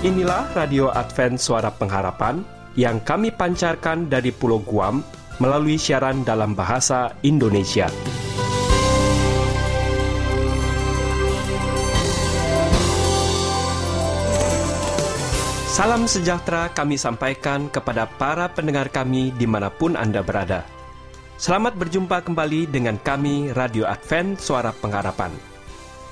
Inilah radio Advent Suara Pengharapan yang kami pancarkan dari Pulau Guam melalui siaran dalam bahasa Indonesia. Salam sejahtera kami sampaikan kepada para pendengar kami di mana pun Anda berada. Selamat berjumpa kembali dengan kami Radio Advent Suara Pengharapan.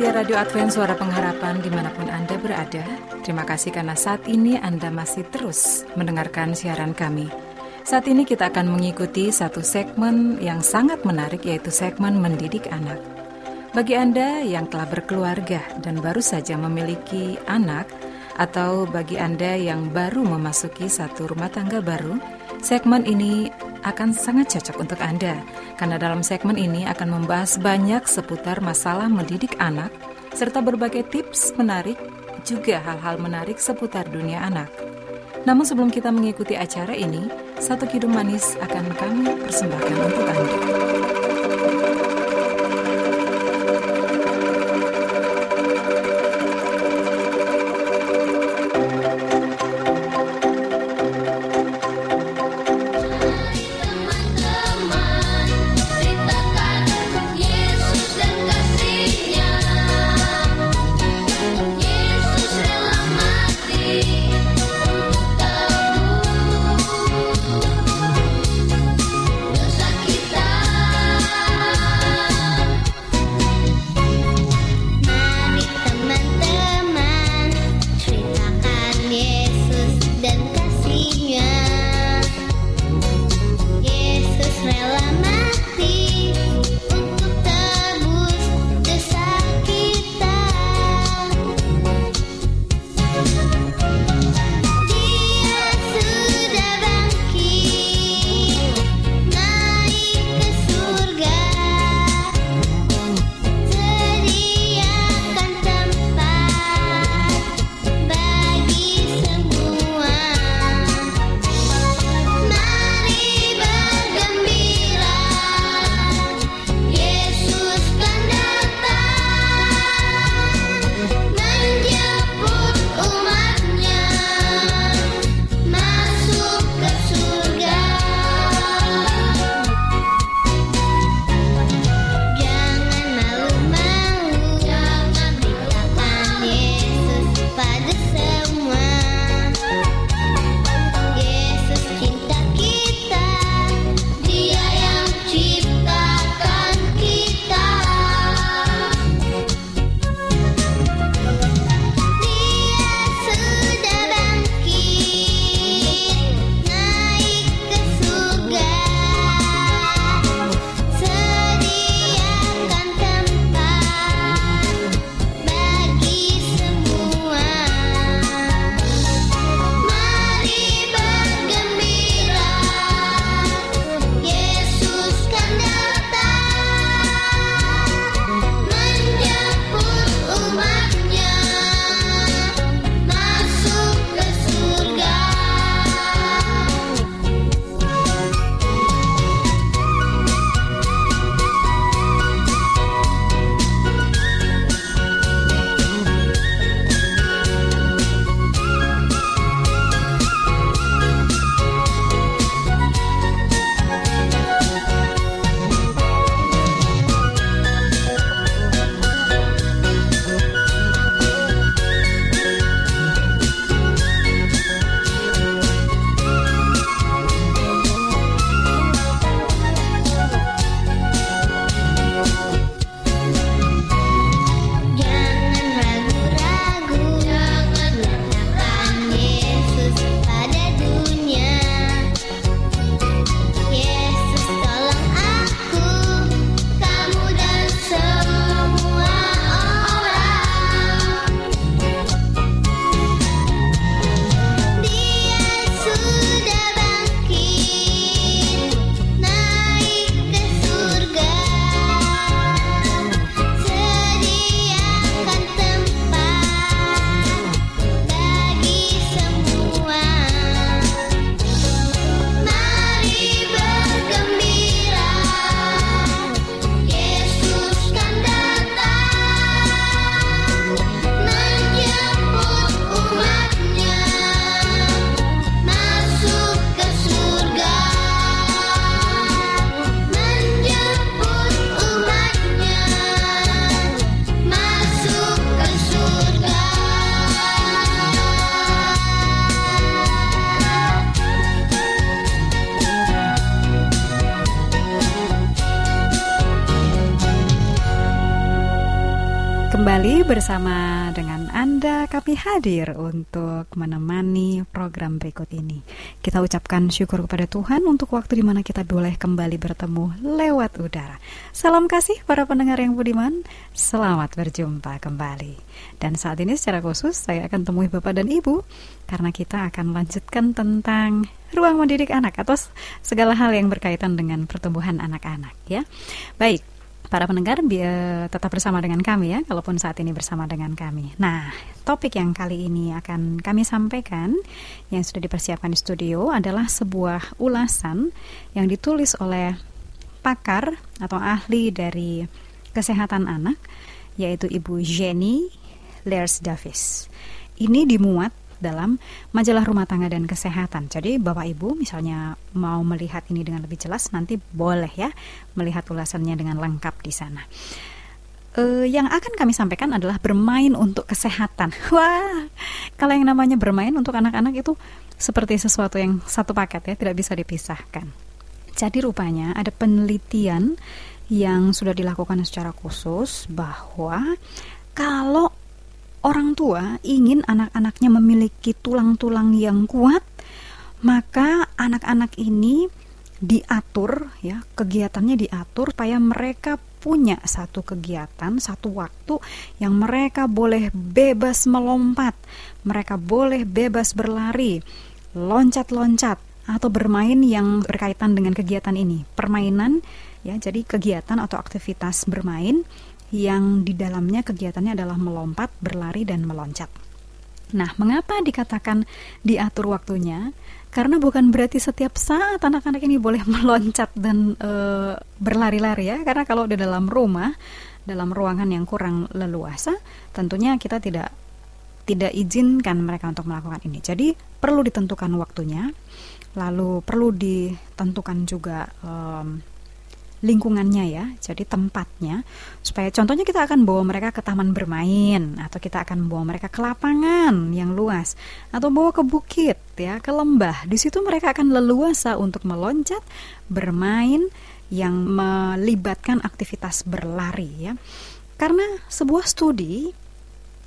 Setia Radio Advent Suara Pengharapan di mana pun Anda berada, terima kasih karena saat ini Anda masih terus mendengarkan siaran kami. Saat ini kita akan mengikuti satu segmen yang sangat menarik yaitu segmen mendidik anak. Bagi Anda yang telah berkeluarga dan baru saja memiliki anak, atau bagi Anda yang baru memasuki satu rumah tangga baru, segmen ini akan sangat cocok untuk Anda, karena dalam segmen ini akan membahas banyak seputar masalah mendidik anak, serta berbagai tips menarik, juga hal-hal menarik seputar dunia anak. Namun sebelum kita mengikuti acara ini, satu kidung manis akan kami persembahkan untuk Anda. Bersama dengan Anda kami hadir untuk menemani program berikut ini. Kita ucapkan syukur kepada Tuhan untuk waktu di mana kita boleh kembali bertemu lewat udara. Salam kasih para pendengar yang budiman, selamat berjumpa kembali. Dan saat ini secara khusus saya akan temui Bapak dan Ibu karena kita akan lanjutkan tentang ruang mendidik anak atau segala hal yang berkaitan dengan pertumbuhan anak-anak ya. Baik, Para pendengar biar tetap bersama dengan kami ya, kalaupun saat ini bersama dengan kami. Nah, topik yang kali ini akan kami sampaikan yang sudah dipersiapkan di studio adalah sebuah ulasan yang ditulis oleh pakar atau ahli dari kesehatan anak, yaitu Ibu Jenny Lers Davis. Ini dimuat dalam majalah rumah tangga dan kesehatan. Jadi Bapak Ibu misalnya mau melihat ini dengan lebih jelas nanti boleh ya melihat ulasannya dengan lengkap di sana. Uh, yang akan kami sampaikan adalah bermain untuk kesehatan. Wah, kalau yang namanya bermain untuk anak-anak itu seperti sesuatu yang satu paket ya, tidak bisa dipisahkan. Jadi rupanya ada penelitian yang sudah dilakukan secara khusus bahwa kalau orang tua ingin anak-anaknya memiliki tulang-tulang yang kuat, maka anak-anak ini diatur ya, kegiatannya diatur supaya mereka punya satu kegiatan, satu waktu yang mereka boleh bebas melompat, mereka boleh bebas berlari, loncat-loncat atau bermain yang berkaitan dengan kegiatan ini. Permainan ya, jadi kegiatan atau aktivitas bermain yang di dalamnya kegiatannya adalah melompat, berlari, dan meloncat. Nah, mengapa dikatakan diatur waktunya? Karena bukan berarti setiap saat anak-anak ini boleh meloncat dan e, berlari-lari ya. Karena kalau di dalam rumah, dalam ruangan yang kurang leluasa, tentunya kita tidak tidak izinkan mereka untuk melakukan ini. Jadi perlu ditentukan waktunya, lalu perlu ditentukan juga um, lingkungannya ya, jadi tempatnya supaya contohnya kita akan bawa mereka ke taman bermain atau kita akan bawa mereka ke lapangan yang luas atau bawa ke bukit ya, ke lembah. Di situ mereka akan leluasa untuk meloncat, bermain yang melibatkan aktivitas berlari ya. Karena sebuah studi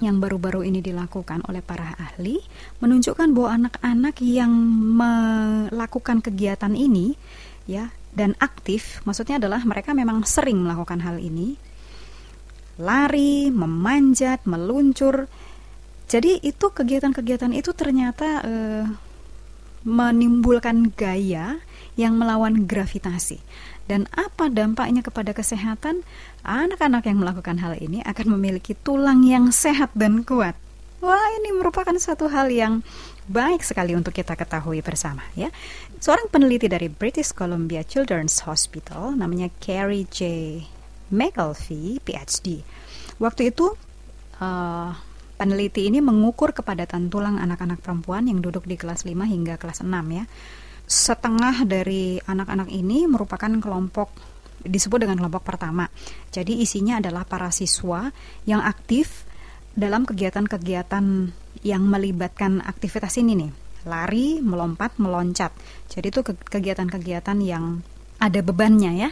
yang baru-baru ini dilakukan oleh para ahli menunjukkan bahwa anak-anak yang melakukan kegiatan ini ya dan aktif maksudnya adalah mereka memang sering melakukan hal ini lari, memanjat, meluncur. Jadi itu kegiatan-kegiatan itu ternyata eh, menimbulkan gaya yang melawan gravitasi. Dan apa dampaknya kepada kesehatan? Anak-anak yang melakukan hal ini akan memiliki tulang yang sehat dan kuat. Wah, ini merupakan satu hal yang baik sekali untuk kita ketahui bersama ya. Seorang peneliti dari British Columbia Children's Hospital namanya Carrie J. McAlfee, PhD. Waktu itu uh, peneliti ini mengukur kepadatan tulang anak-anak perempuan yang duduk di kelas 5 hingga kelas 6 ya. Setengah dari anak-anak ini merupakan kelompok disebut dengan kelompok pertama. Jadi isinya adalah para siswa yang aktif dalam kegiatan-kegiatan yang melibatkan aktivitas ini nih lari, melompat, meloncat. Jadi itu kegiatan-kegiatan yang ada bebannya ya.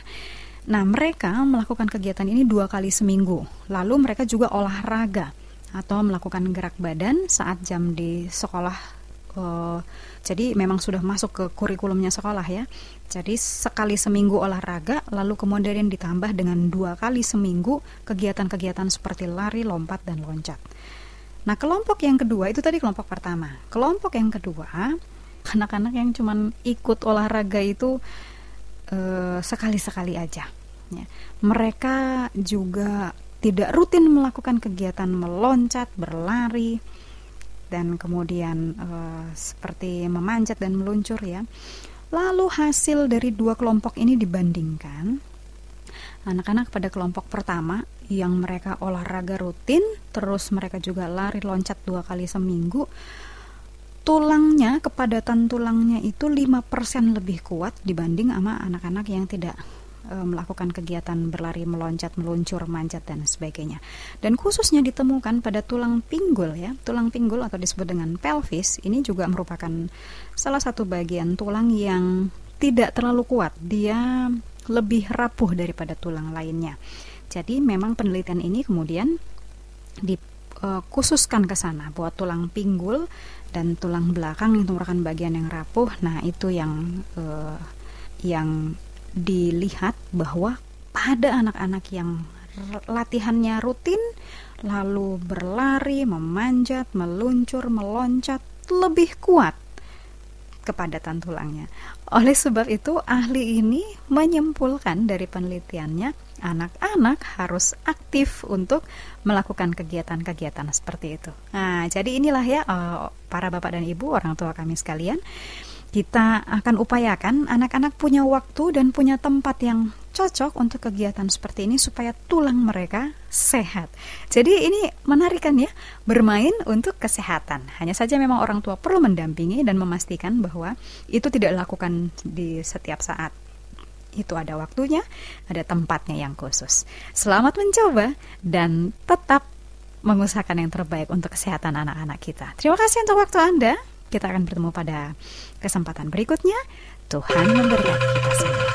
Nah, mereka melakukan kegiatan ini dua kali seminggu. Lalu mereka juga olahraga atau melakukan gerak badan saat jam di sekolah. Uh, jadi memang sudah masuk ke kurikulumnya sekolah ya. Jadi sekali seminggu olahraga, lalu kemudian ditambah dengan dua kali seminggu kegiatan-kegiatan seperti lari, lompat, dan loncat. Nah, kelompok yang kedua itu tadi kelompok pertama. Kelompok yang kedua, anak-anak yang cuman ikut olahraga itu eh, sekali-sekali aja. Ya. Mereka juga tidak rutin melakukan kegiatan meloncat, berlari, dan kemudian eh, seperti memanjat dan meluncur ya. Lalu hasil dari dua kelompok ini dibandingkan, anak-anak pada kelompok pertama yang mereka olahraga rutin, terus mereka juga lari loncat dua kali seminggu, tulangnya, kepadatan tulangnya itu 5% lebih kuat dibanding sama anak-anak yang tidak e, melakukan kegiatan berlari, meloncat, meluncur, manjat dan sebagainya. Dan khususnya ditemukan pada tulang pinggul ya. Tulang pinggul atau disebut dengan pelvis ini juga merupakan salah satu bagian tulang yang tidak terlalu kuat. Dia lebih rapuh daripada tulang lainnya. Jadi memang penelitian ini kemudian dikhususkan ke sana buat tulang pinggul dan tulang belakang itu merupakan bagian yang rapuh. Nah, itu yang eh, yang dilihat bahwa pada anak-anak yang latihannya rutin lalu berlari, memanjat, meluncur, meloncat lebih kuat kepadatan tulangnya. Oleh sebab itu, ahli ini menyimpulkan dari penelitiannya, anak-anak harus aktif untuk melakukan kegiatan-kegiatan seperti itu. Nah, jadi inilah ya eh, para bapak dan ibu, orang tua kami sekalian, kita akan upayakan anak-anak punya waktu dan punya tempat yang cocok untuk kegiatan seperti ini supaya tulang mereka sehat. Jadi ini menarik kan ya, bermain untuk kesehatan. Hanya saja memang orang tua perlu mendampingi dan memastikan bahwa itu tidak dilakukan di setiap saat. Itu ada waktunya, ada tempatnya yang khusus. Selamat mencoba dan tetap mengusahakan yang terbaik untuk kesehatan anak-anak kita. Terima kasih untuk waktu Anda. Kita akan bertemu pada kesempatan berikutnya. Tuhan memberkati kita semua.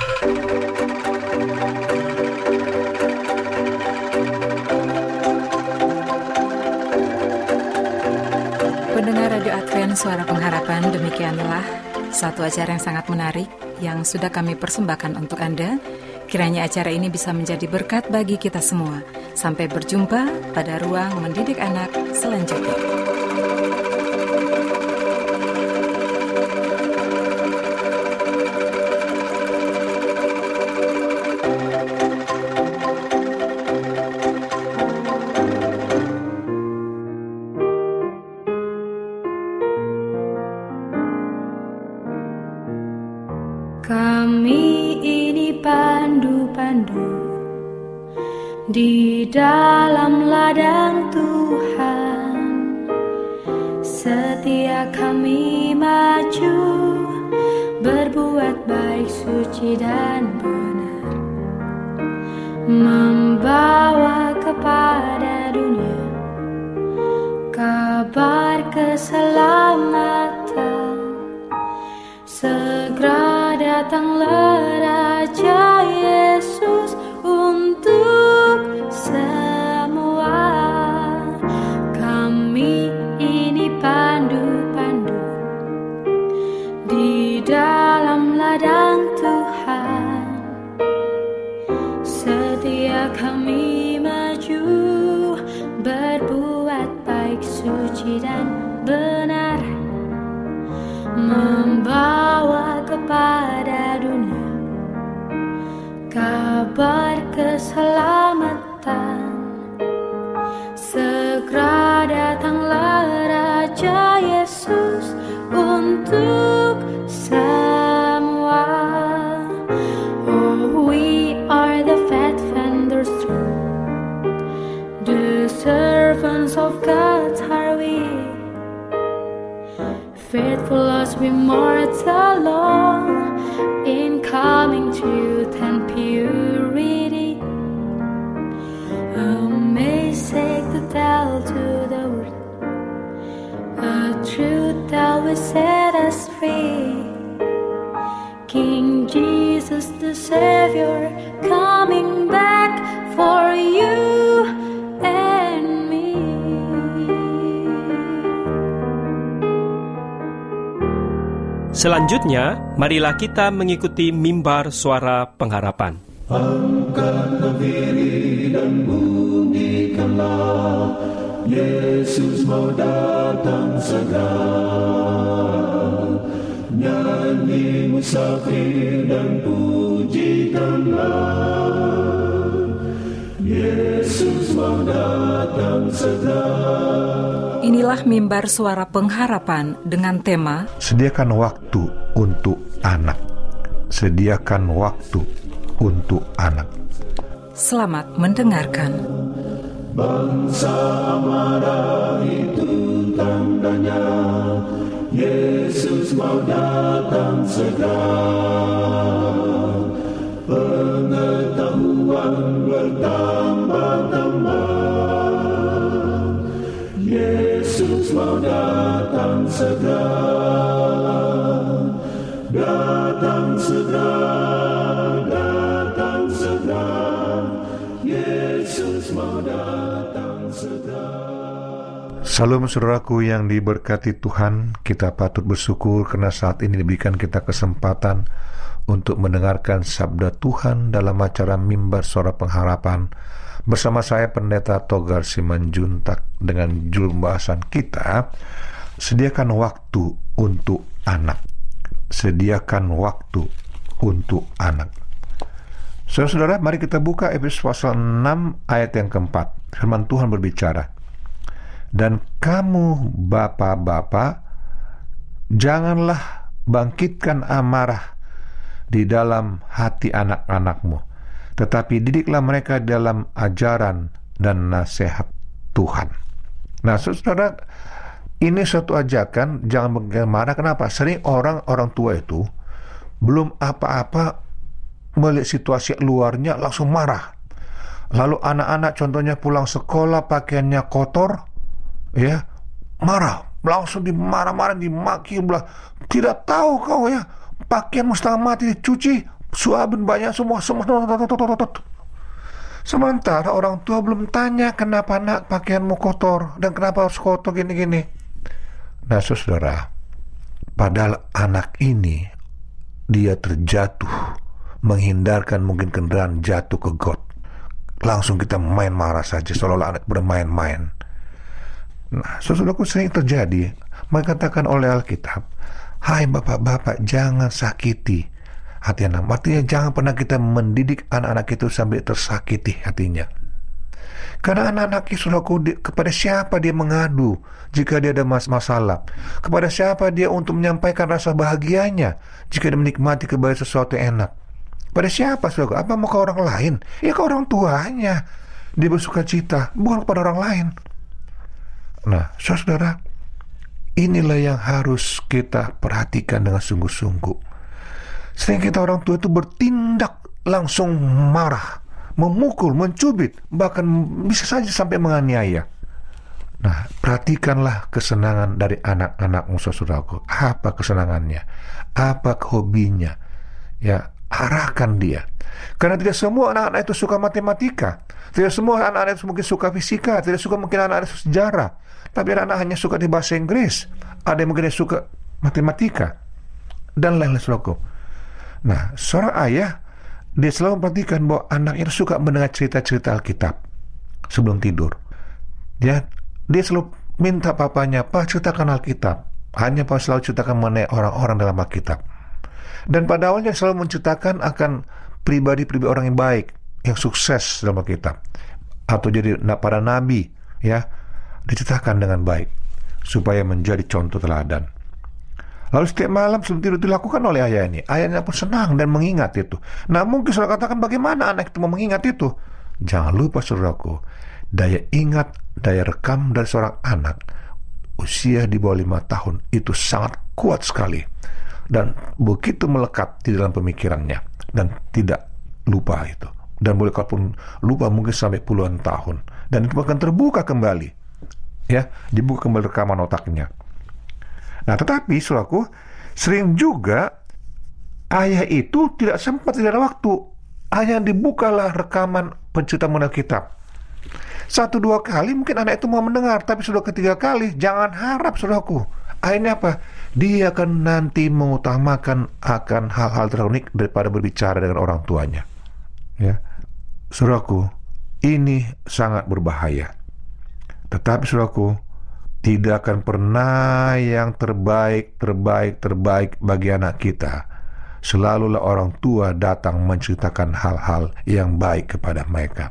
Pendengar Radio Advent Suara Pengharapan, demikianlah satu acara yang sangat menarik yang sudah kami persembahkan untuk Anda. Kiranya acara ini bisa menjadi berkat bagi kita semua. Sampai berjumpa pada ruang mendidik anak selanjutnya. Savior coming back for you and me. Selanjutnya, marilah kita mengikuti mimbar suara pengharapan. Yesus mau datang segera Nyanyi musafir dan pujikanlah Yesus mau datang segera Inilah mimbar suara pengharapan dengan tema Sediakan waktu untuk anak. Sediakan waktu untuk anak. Selamat mendengarkan. Bangsa marah itu tandanya Yesus mau datang segera. Pengetahuan bertambah-tambah. Yesus mau datang segera. Datang segera Salam saudaraku yang diberkati Tuhan, kita patut bersyukur karena saat ini diberikan kita kesempatan untuk mendengarkan sabda Tuhan dalam acara mimbar suara pengharapan bersama saya Pendeta Togar Simanjuntak dengan judul bahasan kita sediakan waktu untuk anak sediakan waktu untuk anak Saudara-saudara, mari kita buka Efesus pasal 6 ayat yang keempat. Firman Tuhan berbicara, dan kamu bapak-bapak janganlah bangkitkan amarah di dalam hati anak-anakmu. Tetapi didiklah mereka dalam ajaran dan nasihat Tuhan. Nah saudara ini suatu ajakan jangan marah kenapa? Sering orang orang tua itu belum apa-apa melihat situasi luarnya langsung marah. Lalu anak-anak contohnya pulang sekolah pakaiannya kotor ya marah. Langsung dimarah-marah dimaki belah. Tidak tahu kau ya pakaian setengah mati dicuci suapin banyak semua semua. Sementara orang tua belum tanya kenapa nak pakaianmu kotor dan kenapa harus kotor gini-gini. Nah saudara padahal anak ini dia terjatuh menghindarkan mungkin kendaraan jatuh ke got. Langsung kita main marah saja seolah-olah anak bermain-main Nah, saudaraku sering terjadi mengatakan oleh Alkitab, Hai bapak-bapak jangan sakiti hati anak. Artinya jangan pernah kita mendidik anak-anak itu sampai tersakiti hatinya. Karena anak-anak saudaraku di- kepada siapa dia mengadu jika dia ada mas masalah? Kepada siapa dia untuk menyampaikan rasa bahagianya jika dia menikmati kembali sesuatu yang enak? Pada siapa saudaraku? Apa mau ke orang lain? Ya ke orang tuanya. Dia bersuka cita, bukan kepada orang lain. Nah, saudara, inilah yang harus kita perhatikan dengan sungguh-sungguh. Sering kita orang tua itu bertindak langsung marah, memukul, mencubit, bahkan bisa saja sampai menganiaya. Nah, perhatikanlah kesenangan dari anak-anakmu, saudaraku. Apa kesenangannya? Apa hobinya? Ya, arahkan dia. Karena tidak semua anak-anak itu suka matematika. Tidak semua anak-anak itu mungkin suka fisika. Tidak suka mungkin anak-anak itu sejarah. Tapi anak-anak hanya suka di bahasa Inggris. Ada yang mungkin suka matematika. Dan lain-lain saudaraku. Nah, seorang ayah dia selalu memperhatikan bahwa anaknya suka mendengar cerita-cerita Alkitab sebelum tidur. Ya, dia selalu minta papanya, Pak ceritakan Alkitab. Hanya Pak selalu ceritakan mengenai orang-orang dalam Alkitab. Dan pada awalnya selalu menceritakan akan pribadi-pribadi orang yang baik, yang sukses dalam Alkitab. Atau jadi para nabi, ya, diceritakan dengan baik supaya menjadi contoh teladan. Lalu setiap malam sebelum tidur dilakukan oleh ayah ini. Ayahnya pun senang dan mengingat itu. Nah mungkin saudara katakan bagaimana anak itu mau mengingat itu? Jangan lupa saudaraku, daya ingat, daya rekam dari seorang anak usia di bawah lima tahun itu sangat kuat sekali dan begitu melekat di dalam pemikirannya dan tidak lupa itu dan boleh pun lupa mungkin sampai puluhan tahun dan itu akan terbuka kembali ya dibuka kembali rekaman otaknya. Nah tetapi suraku sering juga ayah itu tidak sempat tidak ada waktu. Hanya dibukalah rekaman pencipta mengenai kitab. Satu dua kali mungkin anak itu mau mendengar tapi sudah ketiga kali. Jangan harap saudaraku. Akhirnya apa? Dia akan nanti mengutamakan akan hal-hal terunik daripada berbicara dengan orang tuanya. Ya saudaraku ini sangat berbahaya tetapi saudaraku tidak akan pernah yang terbaik terbaik terbaik bagi anak kita. Selalulah orang tua datang menceritakan hal-hal yang baik kepada mereka.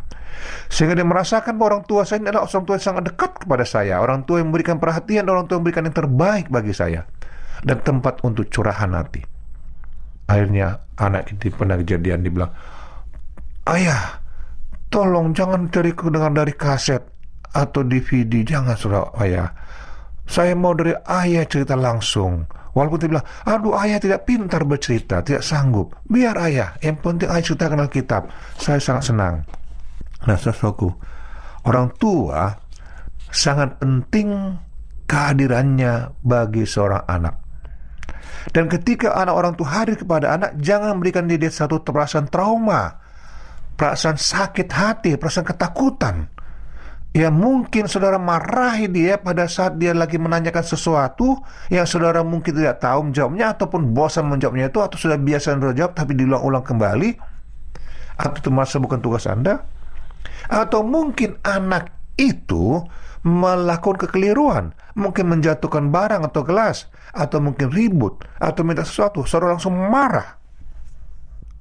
Sehingga dia merasakan bahwa orang tua saya ini adalah orang tua yang sangat dekat kepada saya. Orang tua yang memberikan perhatian orang tua yang memberikan yang terbaik bagi saya. Dan tempat untuk curahan hati. Akhirnya anak itu pernah kejadian dibilang ayah tolong jangan dari dengar dari kaset atau DVD jangan saudara ayah saya mau dari ayah cerita langsung. Walaupun dia bilang aduh ayah tidak pintar bercerita tidak sanggup. Biar ayah yang penting ayah ceritakan Alkitab. Saya sangat senang. Nah, saudaraku, orang tua sangat penting kehadirannya bagi seorang anak. Dan ketika anak orang tua hadir kepada anak, jangan berikan dia satu perasaan trauma, perasaan sakit hati, perasaan ketakutan. Ya mungkin saudara marahi dia pada saat dia lagi menanyakan sesuatu yang saudara mungkin tidak tahu menjawabnya ataupun bosan menjawabnya itu atau sudah biasa saudara jawab tapi diulang-ulang kembali. Atau itu masa bukan tugas Anda. Atau mungkin anak itu melakukan kekeliruan. Mungkin menjatuhkan barang atau gelas. Atau mungkin ribut atau minta sesuatu. Saudara langsung marah.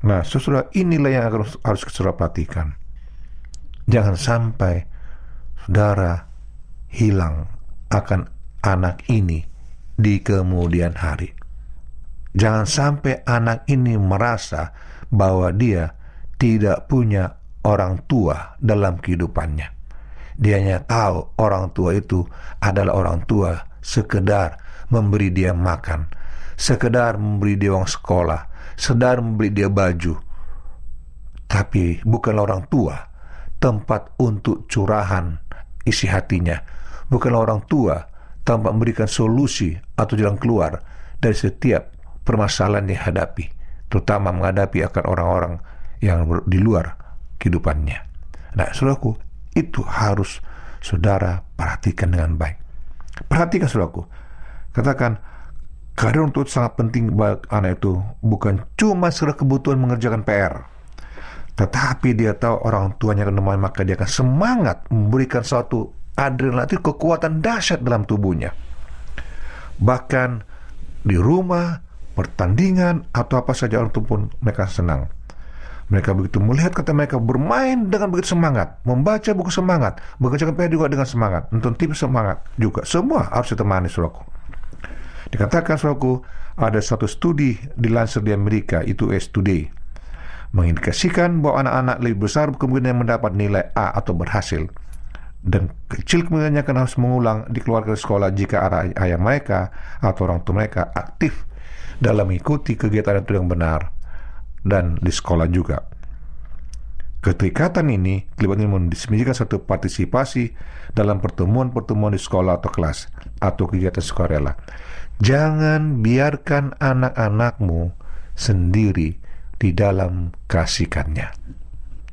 Nah saudara inilah yang harus, harus saudara perhatikan. Jangan sampai saudara hilang akan anak ini di kemudian hari. Jangan sampai anak ini merasa bahwa dia tidak punya orang tua dalam kehidupannya. Dia tahu orang tua itu adalah orang tua sekedar memberi dia makan, sekedar memberi dia uang sekolah, sekedar memberi dia baju. Tapi bukanlah orang tua tempat untuk curahan isi hatinya. Bukanlah orang tua tanpa memberikan solusi atau jalan keluar dari setiap permasalahan yang dihadapi, terutama menghadapi akan orang-orang yang di luar kehidupannya. Nah, saudaraku, itu harus saudara perhatikan dengan baik. Perhatikan saudaraku, katakan kehadiran untuk sangat penting bagi anak itu bukan cuma sekedar kebutuhan mengerjakan PR, tetapi dia tahu orang tuanya akan menemani maka dia akan semangat memberikan suatu adrenalin kekuatan dahsyat dalam tubuhnya. Bahkan di rumah, pertandingan atau apa saja itu pun mereka senang. Mereka begitu melihat kata mereka bermain dengan begitu semangat, membaca buku semangat, mengerjakan PR juga dengan semangat, nonton TV semangat juga. Semua harus ditemani suraku. Dikatakan suraku ada satu studi dilansir di Amerika itu S Today mengindikasikan bahwa anak-anak lebih besar kemungkinan mendapat nilai A atau berhasil dan kecil kemungkinannya akan harus mengulang di keluarga sekolah jika ayah mereka atau orang tua mereka aktif dalam mengikuti kegiatan itu yang benar dan di sekolah juga. Keterikatan ini kelihatannya mendiskusikan satu partisipasi dalam pertemuan-pertemuan di sekolah atau kelas atau kegiatan sukarela. Jangan biarkan anak-anakmu sendiri di dalam kasihkannya.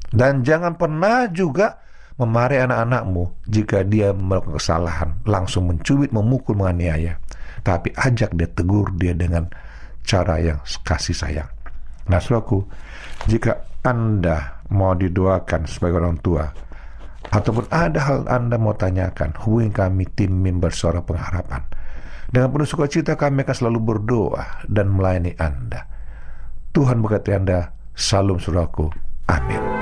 Dan jangan pernah juga memarahi anak-anakmu jika dia melakukan kesalahan, langsung mencubit, memukul, menganiaya. Tapi ajak dia, tegur dia dengan cara yang kasih sayang. Nah, saudaraku, jika Anda mau didoakan sebagai orang tua, ataupun ada hal Anda mau tanyakan, hubungi kami tim member suara pengharapan. Dengan penuh sukacita kami akan selalu berdoa dan melayani Anda. Tuhan berkati Anda. Salam saudaraku. Amin.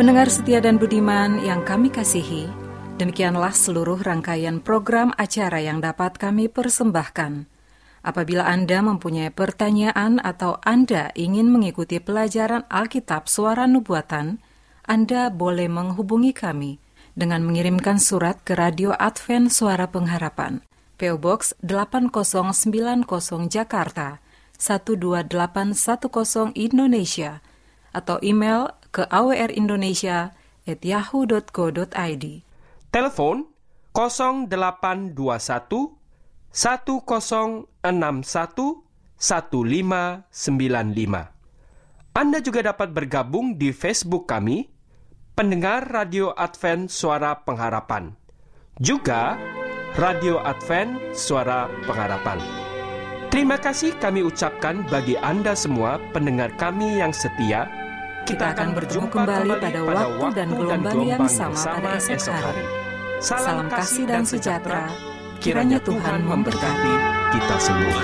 Pendengar setia dan budiman yang kami kasihi, demikianlah seluruh rangkaian program acara yang dapat kami persembahkan. Apabila Anda mempunyai pertanyaan atau Anda ingin mengikuti pelajaran Alkitab Suara Nubuatan, Anda boleh menghubungi kami dengan mengirimkan surat ke Radio Advent Suara Pengharapan, PO Box 8090 Jakarta 12810 Indonesia atau email ke awrindonesia@yahoo.co.id. Telepon 0821 1061 1595. Anda juga dapat bergabung di Facebook kami, pendengar Radio Advent Suara Pengharapan. Juga Radio Advent Suara Pengharapan. Terima kasih kami ucapkan bagi Anda semua pendengar kami yang setia. Kita akan bertemu kembali pada waktu dan gelombang yang sama pada esok hari. Salam kasih dan sejahtera. Kiranya Tuhan memberkati kita semua.